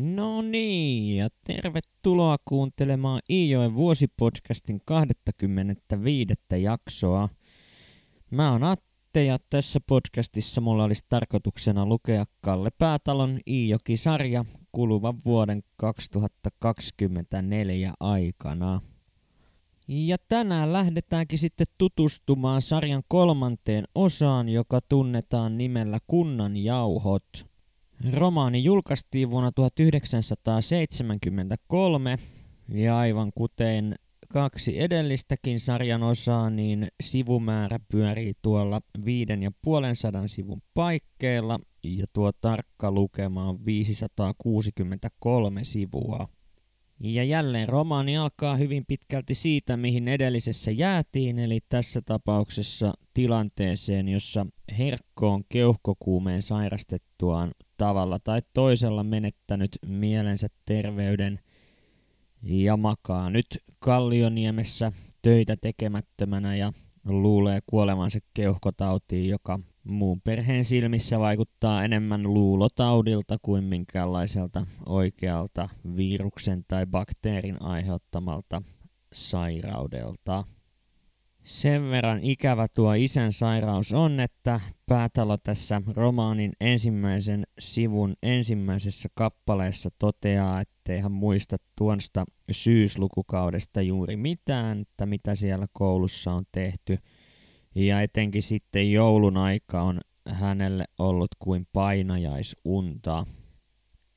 No niin, ja tervetuloa kuuntelemaan Iijoen vuosipodcastin 25. jaksoa. Mä oon Atte ja tässä podcastissa mulla olisi tarkoituksena lukea Kalle Päätalon Iijoki-sarja kuluvan vuoden 2024 aikana. Ja tänään lähdetäänkin sitten tutustumaan sarjan kolmanteen osaan, joka tunnetaan nimellä Kunnan jauhot – Romaani julkaistiin vuonna 1973 ja aivan kuten kaksi edellistäkin sarjan osaa, niin sivumäärä pyörii tuolla viiden ja puolen sadan sivun paikkeilla ja tuo tarkka lukema on 563 sivua. Ja jälleen romaani alkaa hyvin pitkälti siitä, mihin edellisessä jäätiin, eli tässä tapauksessa tilanteeseen, jossa Herkko on keuhkokuumeen sairastettuaan tavalla tai toisella menettänyt mielensä terveyden ja makaa nyt Kallioniemessä töitä tekemättömänä ja luulee kuolevansa keuhkotautiin, joka muun perheen silmissä vaikuttaa enemmän luulotaudilta kuin minkäänlaiselta oikealta viruksen tai bakteerin aiheuttamalta sairaudelta. Sen verran ikävä tuo isän sairaus on, että Päätalo tässä romaanin ensimmäisen sivun ensimmäisessä kappaleessa toteaa, ettei hän muista tuosta syyslukukaudesta juuri mitään, että mitä siellä koulussa on tehty. Ja etenkin sitten joulun aika on hänelle ollut kuin painajaisunta.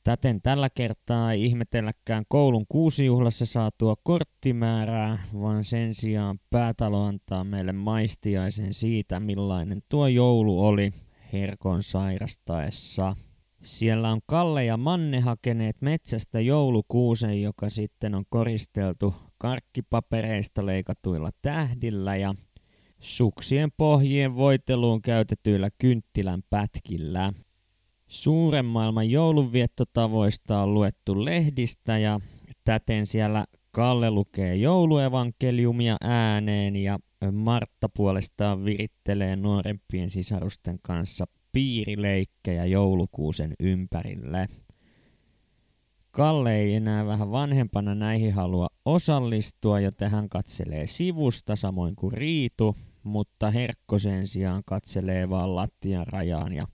Täten tällä kertaa ei ihmetelläkään koulun kuusijuhlassa saatua korttimäärää, vaan sen sijaan päätalo antaa meille maistiaisen siitä, millainen tuo joulu oli Herkon sairastaessa. Siellä on Kalle ja Manne hakeneet metsästä joulukuusen, joka sitten on koristeltu karkkipapereista leikatuilla tähdillä ja suksien pohjien voiteluun käytetyillä kynttilän pätkillä. Suuren maailman joulunviettotavoista on luettu lehdistä ja täten siellä Kalle lukee jouluevankeliumia ääneen ja Martta puolestaan virittelee nuorempien sisarusten kanssa piirileikkejä joulukuusen ympärille. Kalle ei enää vähän vanhempana näihin halua osallistua, joten hän katselee sivusta samoin kuin Riitu, mutta Herkko sen sijaan katselee vaan lattian rajaan ja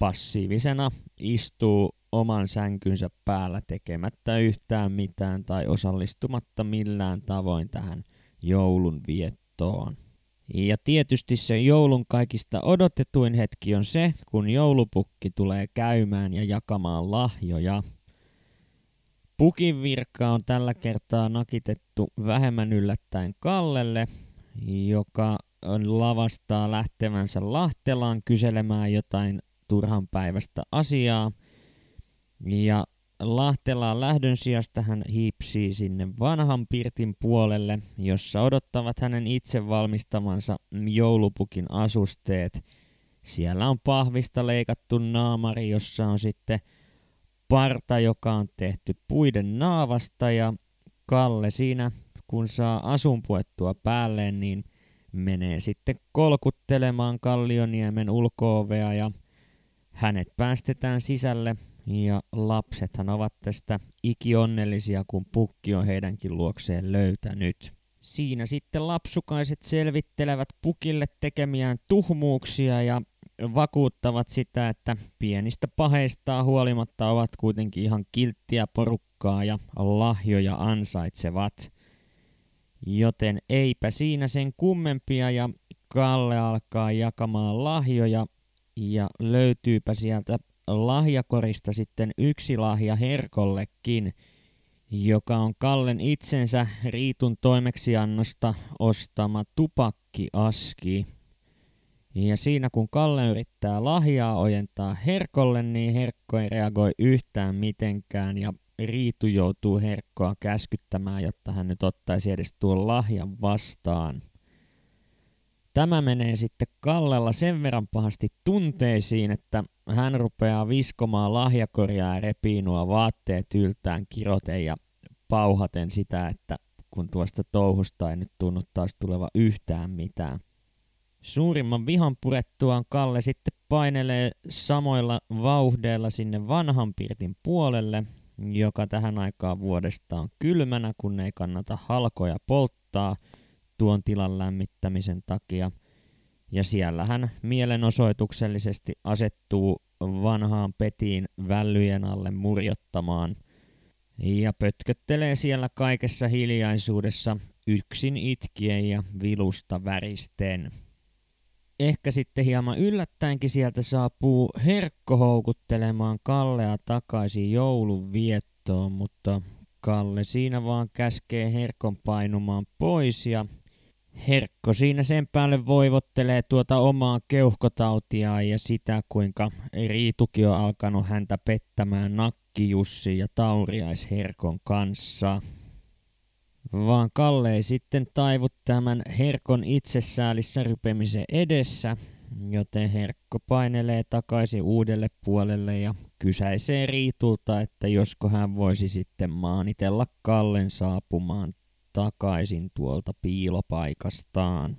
passiivisena istuu oman sänkynsä päällä tekemättä yhtään mitään tai osallistumatta millään tavoin tähän joulun viettoon. Ja tietysti se joulun kaikista odotetuin hetki on se, kun joulupukki tulee käymään ja jakamaan lahjoja. Pukin virka on tällä kertaa nakitettu vähemmän yllättäen Kallelle, joka lavastaa lähtevänsä Lahtelaan kyselemään jotain turhan päivästä asiaa. Ja Lahtelaan lähdön sijasta hän hiipsii sinne vanhan pirtin puolelle, jossa odottavat hänen itse valmistamansa joulupukin asusteet. Siellä on pahvista leikattu naamari, jossa on sitten parta, joka on tehty puiden naavasta ja Kalle siinä, kun saa asun puettua päälleen, niin menee sitten kolkuttelemaan Kallioniemen ulkoovea ja hänet päästetään sisälle ja lapsethan ovat tästä ikionnellisia, kun pukki on heidänkin luokseen löytänyt. Siinä sitten lapsukaiset selvittelevät pukille tekemiään tuhmuuksia ja vakuuttavat sitä, että pienistä paheistaan huolimatta ovat kuitenkin ihan kilttiä porukkaa ja lahjoja ansaitsevat. Joten eipä siinä sen kummempia ja Kalle alkaa jakamaan lahjoja ja löytyypä sieltä lahjakorista sitten yksi lahja Herkollekin, joka on Kallen itsensä Riitun toimeksiannosta ostama tupakkiaski. Ja siinä kun Kalle yrittää lahjaa ojentaa Herkolle, niin Herkko ei reagoi yhtään mitenkään ja Riitu joutuu Herkkoa käskyttämään, jotta hän nyt ottaisi edes tuon lahjan vastaan. Tämä menee sitten Kallella sen verran pahasti tunteisiin, että hän rupeaa viskomaan lahjakorjaa ja repii nuo vaatteet yltään kiroten ja pauhaten sitä, että kun tuosta touhusta ei nyt tunnu taas tuleva yhtään mitään. Suurimman vihan purettuaan Kalle sitten painelee samoilla vauhdeilla sinne vanhan pirtin puolelle joka tähän aikaan vuodesta on kylmänä, kun ei kannata halkoja polttaa tuon tilan lämmittämisen takia. Ja siellä hän mielenosoituksellisesti asettuu vanhaan petiin vällyjen alle murjottamaan ja pötköttelee siellä kaikessa hiljaisuudessa yksin itkien ja vilusta väristen. Ehkä sitten hieman yllättäenkin sieltä saapuu Herkko houkuttelemaan Kallea takaisin joulun viettoon, mutta Kalle siinä vaan käskee Herkon painumaan pois ja Herkko siinä sen päälle voivottelee tuota omaa keuhkotautiaan ja sitä, kuinka Riitukin on alkanut häntä pettämään Nakkijussi ja Tauriais Herkon kanssa. Vaan Kalle ei sitten taivu tämän Herkon itsesäälissä rypemisen edessä, joten Herkko painelee takaisin uudelle puolelle ja kysäisee Riitulta, että josko hän voisi sitten maanitella Kallen saapumaan takaisin tuolta piilopaikastaan.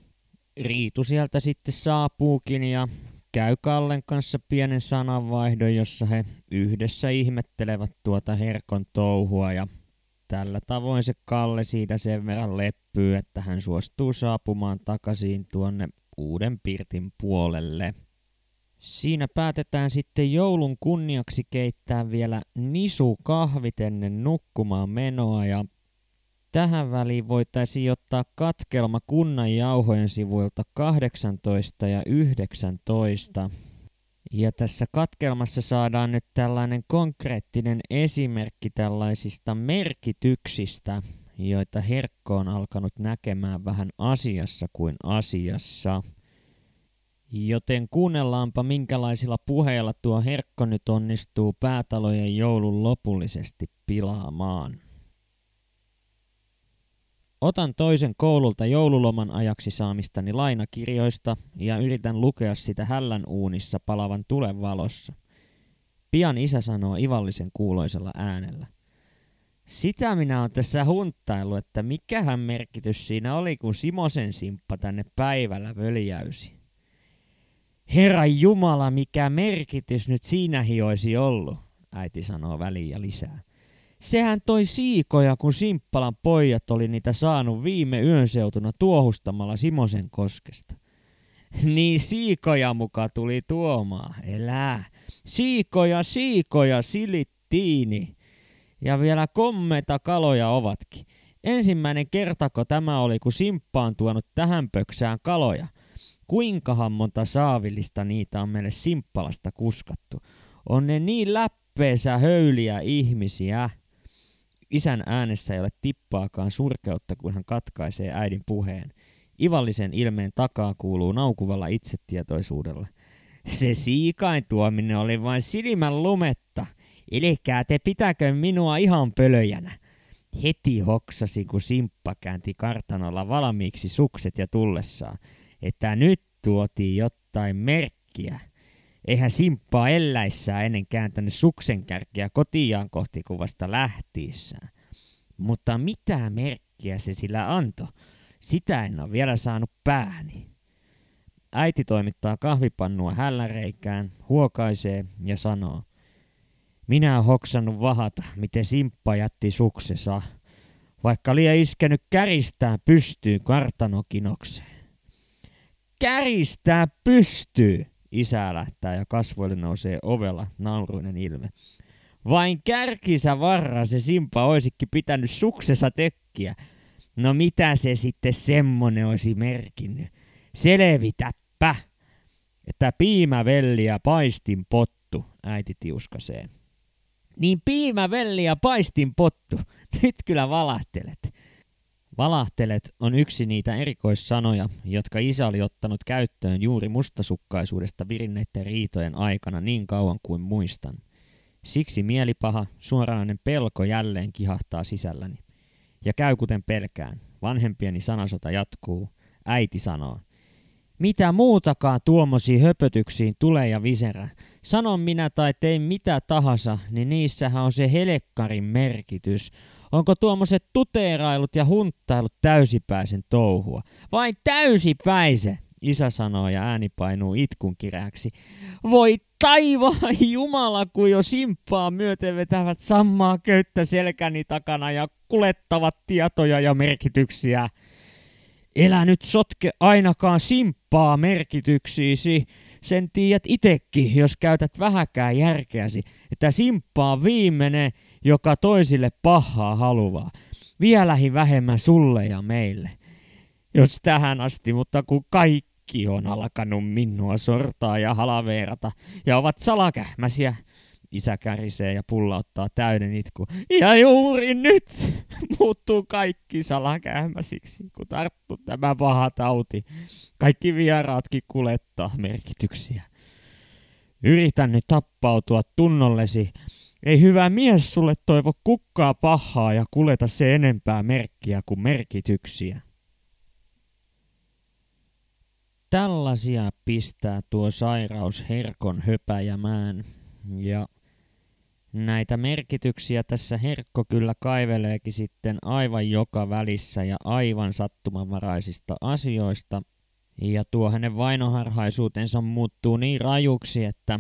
Riitu sieltä sitten saapuukin ja käy Kallen kanssa pienen sananvaihdon, jossa he yhdessä ihmettelevät tuota Herkon touhua ja tällä tavoin se Kalle siitä sen verran leppyy, että hän suostuu saapumaan takaisin tuonne uuden pirtin puolelle. Siinä päätetään sitten joulun kunniaksi keittää vielä nisu kahvit ennen nukkumaan menoa ja Tähän väliin voitaisiin ottaa katkelma kunnan jauhojen sivuilta 18 ja 19. Ja tässä katkelmassa saadaan nyt tällainen konkreettinen esimerkki tällaisista merkityksistä, joita Herkko on alkanut näkemään vähän asiassa kuin asiassa. Joten kuunnellaanpa minkälaisilla puheilla tuo Herkko nyt onnistuu päätalojen joulun lopullisesti pilaamaan. Otan toisen koululta joululoman ajaksi saamistani lainakirjoista ja yritän lukea sitä hällän uunissa palavan tulen valossa. Pian isä sanoo ivallisen kuuloisella äänellä. Sitä minä olen tässä hunttailu, että mikähän merkitys siinä oli, kun Simosen simppa tänne päivällä völjäysi. Herra Jumala, mikä merkitys nyt siinä olisi ollut, äiti sanoo väliin ja lisää. Sehän toi siikoja, kun Simppalan pojat oli niitä saanut viime yönseutuna tuohustamalla Simosen koskesta. Niin siikoja muka tuli tuomaan, elää. Siikoja, siikoja, silittiini. Ja vielä kommeta kaloja ovatkin. Ensimmäinen kertako tämä oli, kun Simppa on tuonut tähän pöksään kaloja. Kuinkahan monta saavillista niitä on meille Simppalasta kuskattu. On ne niin läppeensä höyliä ihmisiä. Isän äänessä ei ole tippaakaan surkeutta, kun hän katkaisee äidin puheen. Ivallisen ilmeen takaa kuuluu naukuvalla itsetietoisuudella. Se siikain tuominen oli vain silmän lumetta. Elikää te pitäkö minua ihan pölöjänä. Heti hoksasi, kun Simppa käänti kartanolla valmiiksi sukset ja tullessaan, että nyt tuotiin jotain merkkiä. Eihän Simppaa elläissään ennen kääntänyt suksenkärkiä kotiaan kohti kuvasta lähtiessään. Mutta mitä merkkiä se sillä antoi, sitä en ole vielä saanut pääni. Äiti toimittaa kahvipannua hälläreikään, huokaisee ja sanoo. Minä olen hoksannut vahata, miten Simppa jätti suksesa, vaikka liian iskenyt käristää pystyy kartanokinokseen. Käristää pystyy! Isä lähtää ja kasvoille nousee ovella nauruinen ilme. Vain kärkisä varra se Simpa olisikin pitänyt suksessa tekkiä. No mitä se sitten semmonen olisi merkinnyt? Selvitäppä! Että piimävelli ja paistin pottu, äiti tiuskasee. Niin piimävelli ja paistin pottu, nyt kyllä valahtelet. Valahtelet on yksi niitä erikoissanoja, jotka isä oli ottanut käyttöön juuri mustasukkaisuudesta virinneiden riitojen aikana niin kauan kuin muistan. Siksi mielipaha, suoranainen pelko jälleen kihahtaa sisälläni. Ja käy kuten pelkään. Vanhempieni sanasota jatkuu. Äiti sanoo. Mitä muutakaan tuomosi höpötyksiin tulee ja viserä. Sanon minä tai tein mitä tahansa, niin niissähän on se helekkarin merkitys. Onko tuommoiset tuteerailut ja hunttailut täysipäisen touhua? Vain täysipäise, isä sanoo ja ääni painuu itkun kiräksi. Voi taivaan Jumala, kun jo simppaa myöten vetävät sammaa köyttä selkäni takana ja kulettavat tietoja ja merkityksiä. Elä nyt sotke ainakaan simppaa merkityksiisi. Sen tiedät itekin, jos käytät vähäkään järkeäsi, että simppaa viimeinen, joka toisille pahaa haluaa. Vielähin vähemmän sulle ja meille. Jos tähän asti, mutta kun kaikki on alkanut minua sortaa ja halaveerata ja ovat salakähmäsiä, Isä kärisee ja pullauttaa täyden itku. Ja juuri nyt muuttuu kaikki salakähmäsiksi, kun tarttuu tämä paha tauti. Kaikki vieraatkin kulettaa merkityksiä. Yritän nyt tappautua tunnollesi. Ei hyvä mies sulle toivo kukkaa pahaa ja kuleta se enempää merkkiä kuin merkityksiä. Tällaisia pistää tuo sairaus herkon höpäjämään. Ja näitä merkityksiä tässä Herkko kyllä kaiveleekin sitten aivan joka välissä ja aivan sattumanvaraisista asioista. Ja tuo hänen vainoharhaisuutensa muuttuu niin rajuksi, että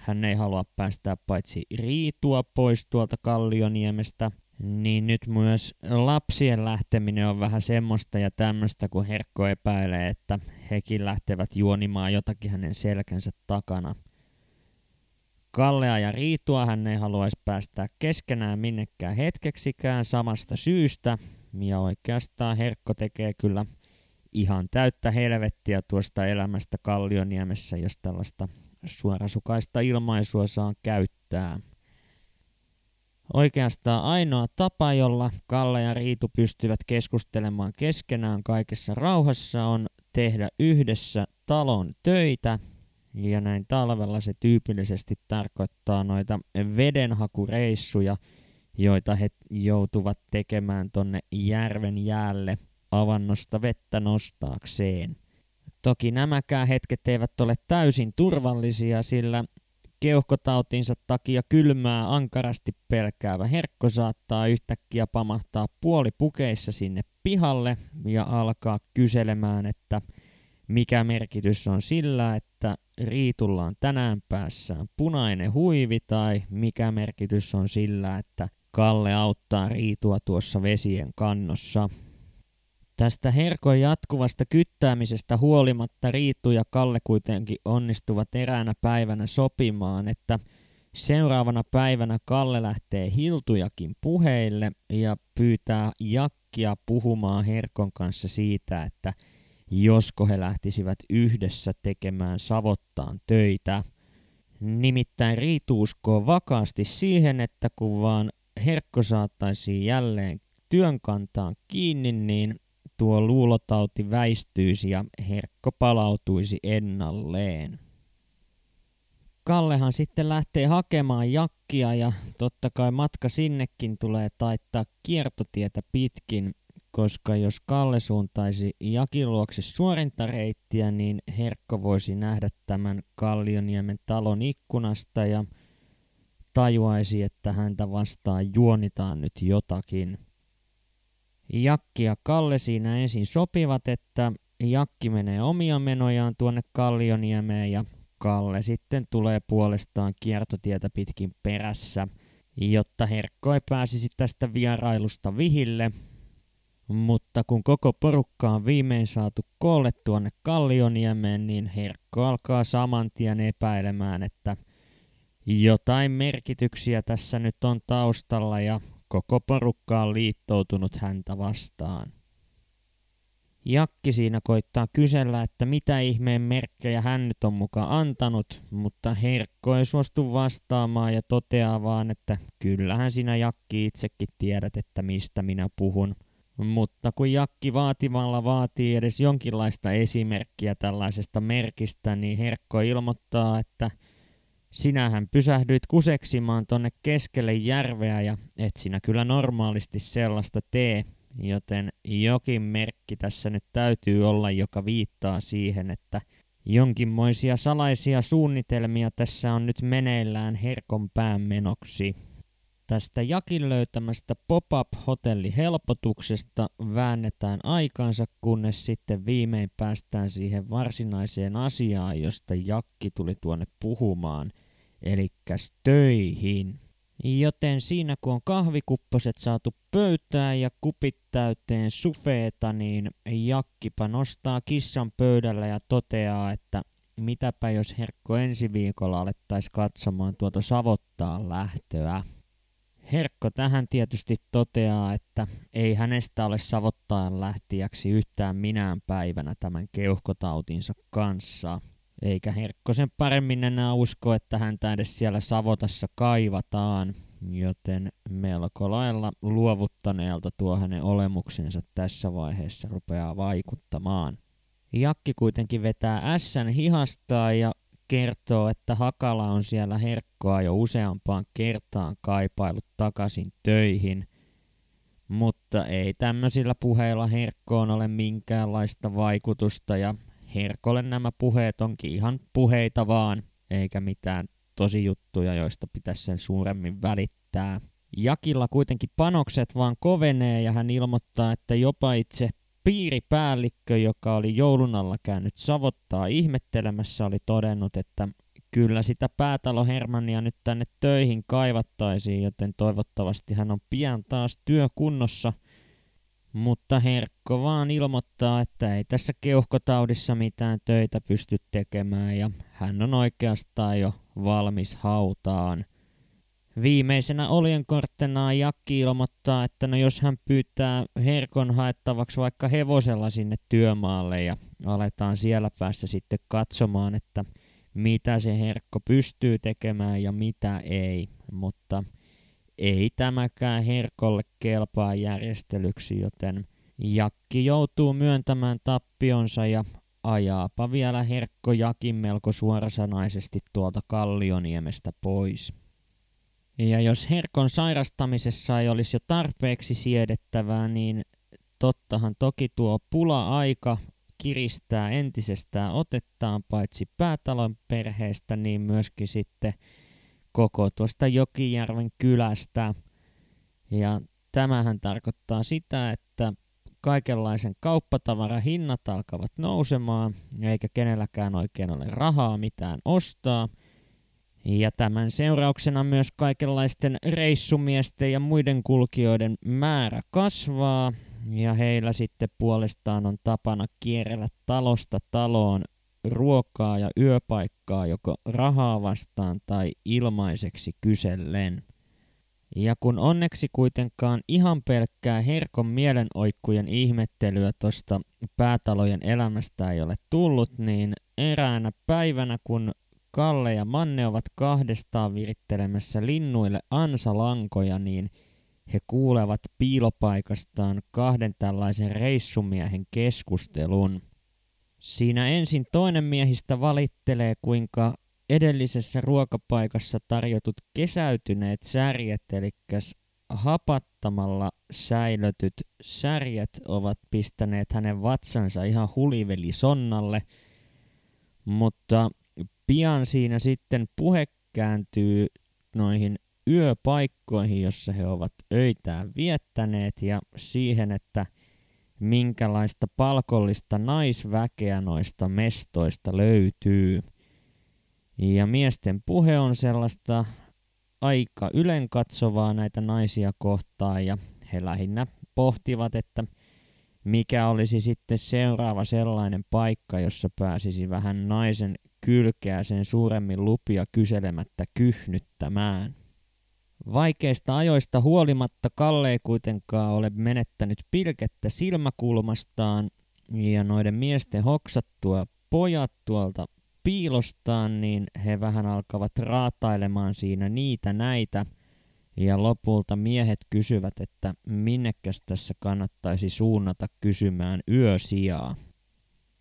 hän ei halua päästää paitsi riitua pois tuolta Kallioniemestä, niin nyt myös lapsien lähteminen on vähän semmoista ja tämmöistä, kun Herkko epäilee, että hekin lähtevät juonimaan jotakin hänen selkänsä takana – Kallea ja Riitua hän ei haluaisi päästää keskenään minnekään hetkeksikään samasta syystä. Ja oikeastaan Herkko tekee kyllä ihan täyttä helvettiä tuosta elämästä Kallioniemessä, jos tällaista suorasukaista ilmaisua saa käyttää. Oikeastaan ainoa tapa, jolla Kalle ja Riitu pystyvät keskustelemaan keskenään kaikessa rauhassa, on tehdä yhdessä talon töitä – ja näin talvella se tyypillisesti tarkoittaa noita vedenhakureissuja, joita he joutuvat tekemään tonne järven jäälle avannosta vettä nostaakseen. Toki nämäkään hetket eivät ole täysin turvallisia, sillä keuhkotautinsa takia kylmää ankarasti pelkäävä herkko saattaa yhtäkkiä pamahtaa puolipukeissa sinne pihalle ja alkaa kyselemään, että mikä merkitys on sillä, että Riitulla on tänään päässään punainen huivi tai mikä merkitys on sillä, että Kalle auttaa Riitua tuossa vesien kannossa. Tästä herkon jatkuvasta kyttäämisestä huolimatta Riitu ja Kalle kuitenkin onnistuvat eräänä päivänä sopimaan, että seuraavana päivänä Kalle lähtee Hiltujakin puheille ja pyytää Jakkia puhumaan Herkon kanssa siitä, että – josko he lähtisivät yhdessä tekemään savottaan töitä. Nimittäin Riitu uskoo vakaasti siihen, että kun vaan Herkko saattaisi jälleen työn kantaan kiinni, niin tuo luulotauti väistyisi ja Herkko palautuisi ennalleen. Kallehan sitten lähtee hakemaan jakkia ja totta kai matka sinnekin tulee taittaa kiertotietä pitkin koska jos Kalle suuntaisi Jakin luokse suorintareittiä, niin Herkko voisi nähdä tämän Kallioniemen talon ikkunasta ja tajuaisi, että häntä vastaan juonitaan nyt jotakin. Jakki ja Kalle siinä ensin sopivat, että Jakki menee omia menojaan tuonne Kallioniemeen ja Kalle sitten tulee puolestaan kiertotietä pitkin perässä, jotta Herkko ei pääsisi tästä vierailusta vihille – mutta kun koko porukka on viimein saatu koolle tuonne Kallioniemeen, niin Herkko alkaa saman tien epäilemään, että jotain merkityksiä tässä nyt on taustalla ja koko porukka on liittoutunut häntä vastaan. Jakki siinä koittaa kysellä, että mitä ihmeen merkkejä hän nyt on mukaan antanut, mutta Herkko ei suostu vastaamaan ja toteaa vaan, että kyllähän sinä Jakki itsekin tiedät, että mistä minä puhun – mutta kun Jakki vaativalla vaatii edes jonkinlaista esimerkkiä tällaisesta merkistä, niin Herkko ilmoittaa, että sinähän pysähdyit kuseksimaan tonne keskelle järveä ja et sinä kyllä normaalisti sellaista tee, joten jokin merkki tässä nyt täytyy olla, joka viittaa siihen, että jonkinmoisia salaisia suunnitelmia tässä on nyt meneillään Herkon pään menoksi. Tästä Jakin löytämästä pop-up-hotellihelpotuksesta väännetään aikansa, kunnes sitten viimein päästään siihen varsinaiseen asiaan, josta Jakki tuli tuonne puhumaan, eli töihin. Joten siinä kun on kahvikupposet saatu pöytään ja kupit täyteen sufeeta, niin Jakkipa nostaa kissan pöydällä ja toteaa, että mitäpä jos Herkko ensi viikolla alettaisiin katsomaan tuota Savottaan lähtöä. Herkko tähän tietysti toteaa, että ei hänestä ole Savottaan lähtiäksi yhtään minään päivänä tämän keuhkotautinsa kanssa. Eikä Herkko sen paremmin enää usko, että häntä edes siellä Savotassa kaivataan, joten melko lailla luovuttaneelta tuo hänen olemuksensa tässä vaiheessa rupeaa vaikuttamaan. Jakki kuitenkin vetää ässän hihastaa ja kertoo, että Hakala on siellä herkkoa jo useampaan kertaan kaipailut takaisin töihin. Mutta ei tämmöisillä puheilla herkkoon ole minkäänlaista vaikutusta ja herkolle nämä puheet onkin ihan puheita vaan, eikä mitään tosi juttuja, joista pitäisi sen suuremmin välittää. Jakilla kuitenkin panokset vaan kovenee ja hän ilmoittaa, että jopa itse piiripäällikkö, joka oli joulun alla käynyt savottaa ihmettelemässä, oli todennut, että kyllä sitä päätalo Hermannia nyt tänne töihin kaivattaisiin, joten toivottavasti hän on pian taas työkunnossa. Mutta Herkko vaan ilmoittaa, että ei tässä keuhkotaudissa mitään töitä pysty tekemään ja hän on oikeastaan jo valmis hautaan. Viimeisenä oljenkorttenaan Jakki ilmoittaa, että no jos hän pyytää Herkon haettavaksi vaikka hevosella sinne työmaalle ja aletaan siellä päässä sitten katsomaan, että mitä se Herkko pystyy tekemään ja mitä ei. Mutta ei tämäkään Herkolle kelpaa järjestelyksi, joten Jakki joutuu myöntämään tappionsa ja ajaapa vielä Herkko Jakin melko suorasanaisesti tuolta Kallioniemestä pois. Ja jos herkon sairastamisessa ei olisi jo tarpeeksi siedettävää, niin tottahan toki tuo pula-aika kiristää entisestään otettaan paitsi päätalon perheestä, niin myöskin sitten koko tuosta Jokijärven kylästä. Ja tämähän tarkoittaa sitä, että kaikenlaisen kauppatavaran hinnat alkavat nousemaan, eikä kenelläkään oikein ole rahaa mitään ostaa – ja tämän seurauksena myös kaikenlaisten reissumiesten ja muiden kulkijoiden määrä kasvaa, ja heillä sitten puolestaan on tapana kierrellä talosta taloon ruokaa ja yöpaikkaa joko rahaa vastaan tai ilmaiseksi kysellen. Ja kun onneksi kuitenkaan ihan pelkkää herkon mielenoikkujen ihmettelyä tuosta päätalojen elämästä ei ole tullut, niin eräänä päivänä kun Kalle ja Manne ovat kahdestaan virittelemässä linnuille ansalankoja, niin he kuulevat piilopaikastaan kahden tällaisen reissumiehen keskustelun. Siinä ensin toinen miehistä valittelee, kuinka edellisessä ruokapaikassa tarjotut kesäytyneet särjet, eli hapattamalla säilötyt särjet ovat pistäneet hänen vatsansa ihan huliveli sonnalle, mutta pian siinä sitten puhe kääntyy noihin yöpaikkoihin, jossa he ovat öitään viettäneet ja siihen, että minkälaista palkollista naisväkeä noista mestoista löytyy. Ja miesten puhe on sellaista aika ylenkatsovaa näitä naisia kohtaan ja he lähinnä pohtivat, että mikä olisi sitten seuraava sellainen paikka, jossa pääsisi vähän naisen kylkeä sen suuremmin lupia kyselemättä kyhnyttämään. Vaikeista ajoista huolimatta Kalle ei kuitenkaan ole menettänyt pilkettä silmäkulmastaan ja noiden miesten hoksattua pojat tuolta piilostaan, niin he vähän alkavat raatailemaan siinä niitä näitä. Ja lopulta miehet kysyvät, että minnekäs tässä kannattaisi suunnata kysymään yösijaa.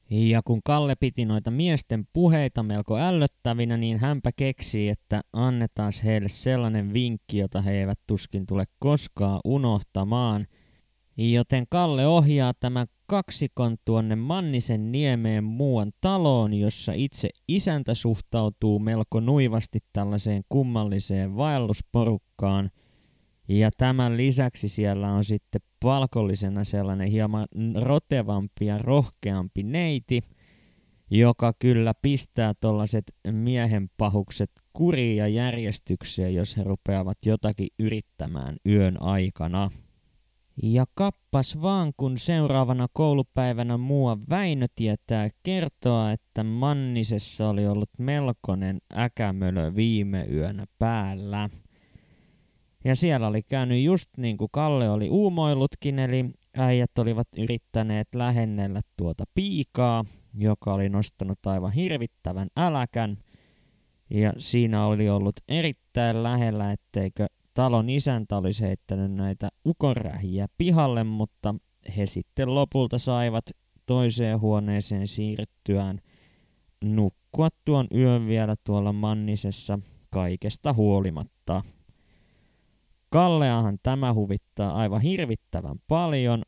Ja kun Kalle piti noita miesten puheita melko ällöttävinä, niin hänpä keksi, että annetaan heille sellainen vinkki, jota he eivät tuskin tule koskaan unohtamaan. Joten Kalle ohjaa tämän kaksikon tuonne Mannisen niemeen muuan taloon, jossa itse isäntä suhtautuu melko nuivasti tällaiseen kummalliseen vaellusporukkaan. Ja tämän lisäksi siellä on sitten palkollisena sellainen hieman rotevampi ja rohkeampi neiti, joka kyllä pistää tuollaiset miehen pahukset kuriin ja järjestykseen, jos he rupeavat jotakin yrittämään yön aikana. Ja kappas vaan, kun seuraavana koulupäivänä mua Väinö tietää kertoa, että Mannisessa oli ollut melkoinen äkämölö viime yönä päällä. Ja siellä oli käynyt just niin kuin Kalle oli uumoillutkin, eli äijät olivat yrittäneet lähennellä tuota piikaa, joka oli nostanut aivan hirvittävän äläkän. Ja siinä oli ollut erittäin lähellä, etteikö talon isäntä olisi heittänyt näitä ukorähiä pihalle, mutta he sitten lopulta saivat toiseen huoneeseen siirtyään nukkua tuon yön vielä tuolla Mannisessa kaikesta huolimatta. Kalleahan tämä huvittaa aivan hirvittävän paljon,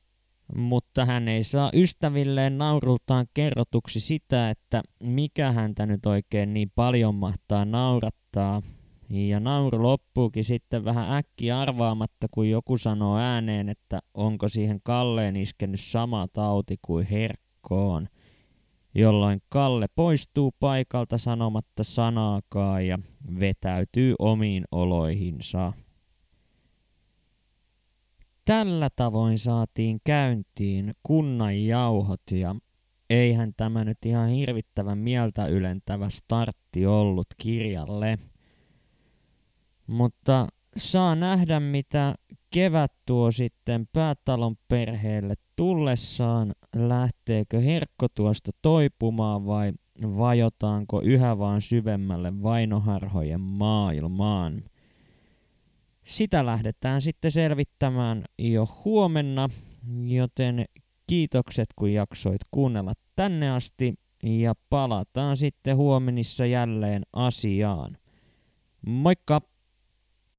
mutta hän ei saa ystävilleen naurultaan kerrotuksi sitä, että mikä häntä nyt oikein niin paljon mahtaa naurattaa. Ja nauru loppuukin sitten vähän äkki arvaamatta, kun joku sanoo ääneen, että onko siihen Kalleen iskenyt sama tauti kuin Herkkoon. Jolloin Kalle poistuu paikalta sanomatta sanaakaan ja vetäytyy omiin oloihinsa. Tällä tavoin saatiin käyntiin kunnan jauhot ja eihän tämä nyt ihan hirvittävän mieltä ylentävä startti ollut kirjalle. Mutta saa nähdä mitä kevät tuo sitten päätalon perheelle tullessaan. Lähteekö herkko tuosta toipumaan vai vajotaanko yhä vaan syvemmälle vainoharhojen maailmaan? Sitä lähdetään sitten selvittämään jo huomenna, joten kiitokset kun jaksoit kuunnella tänne asti ja palataan sitten huomenissa jälleen asiaan. Moikka!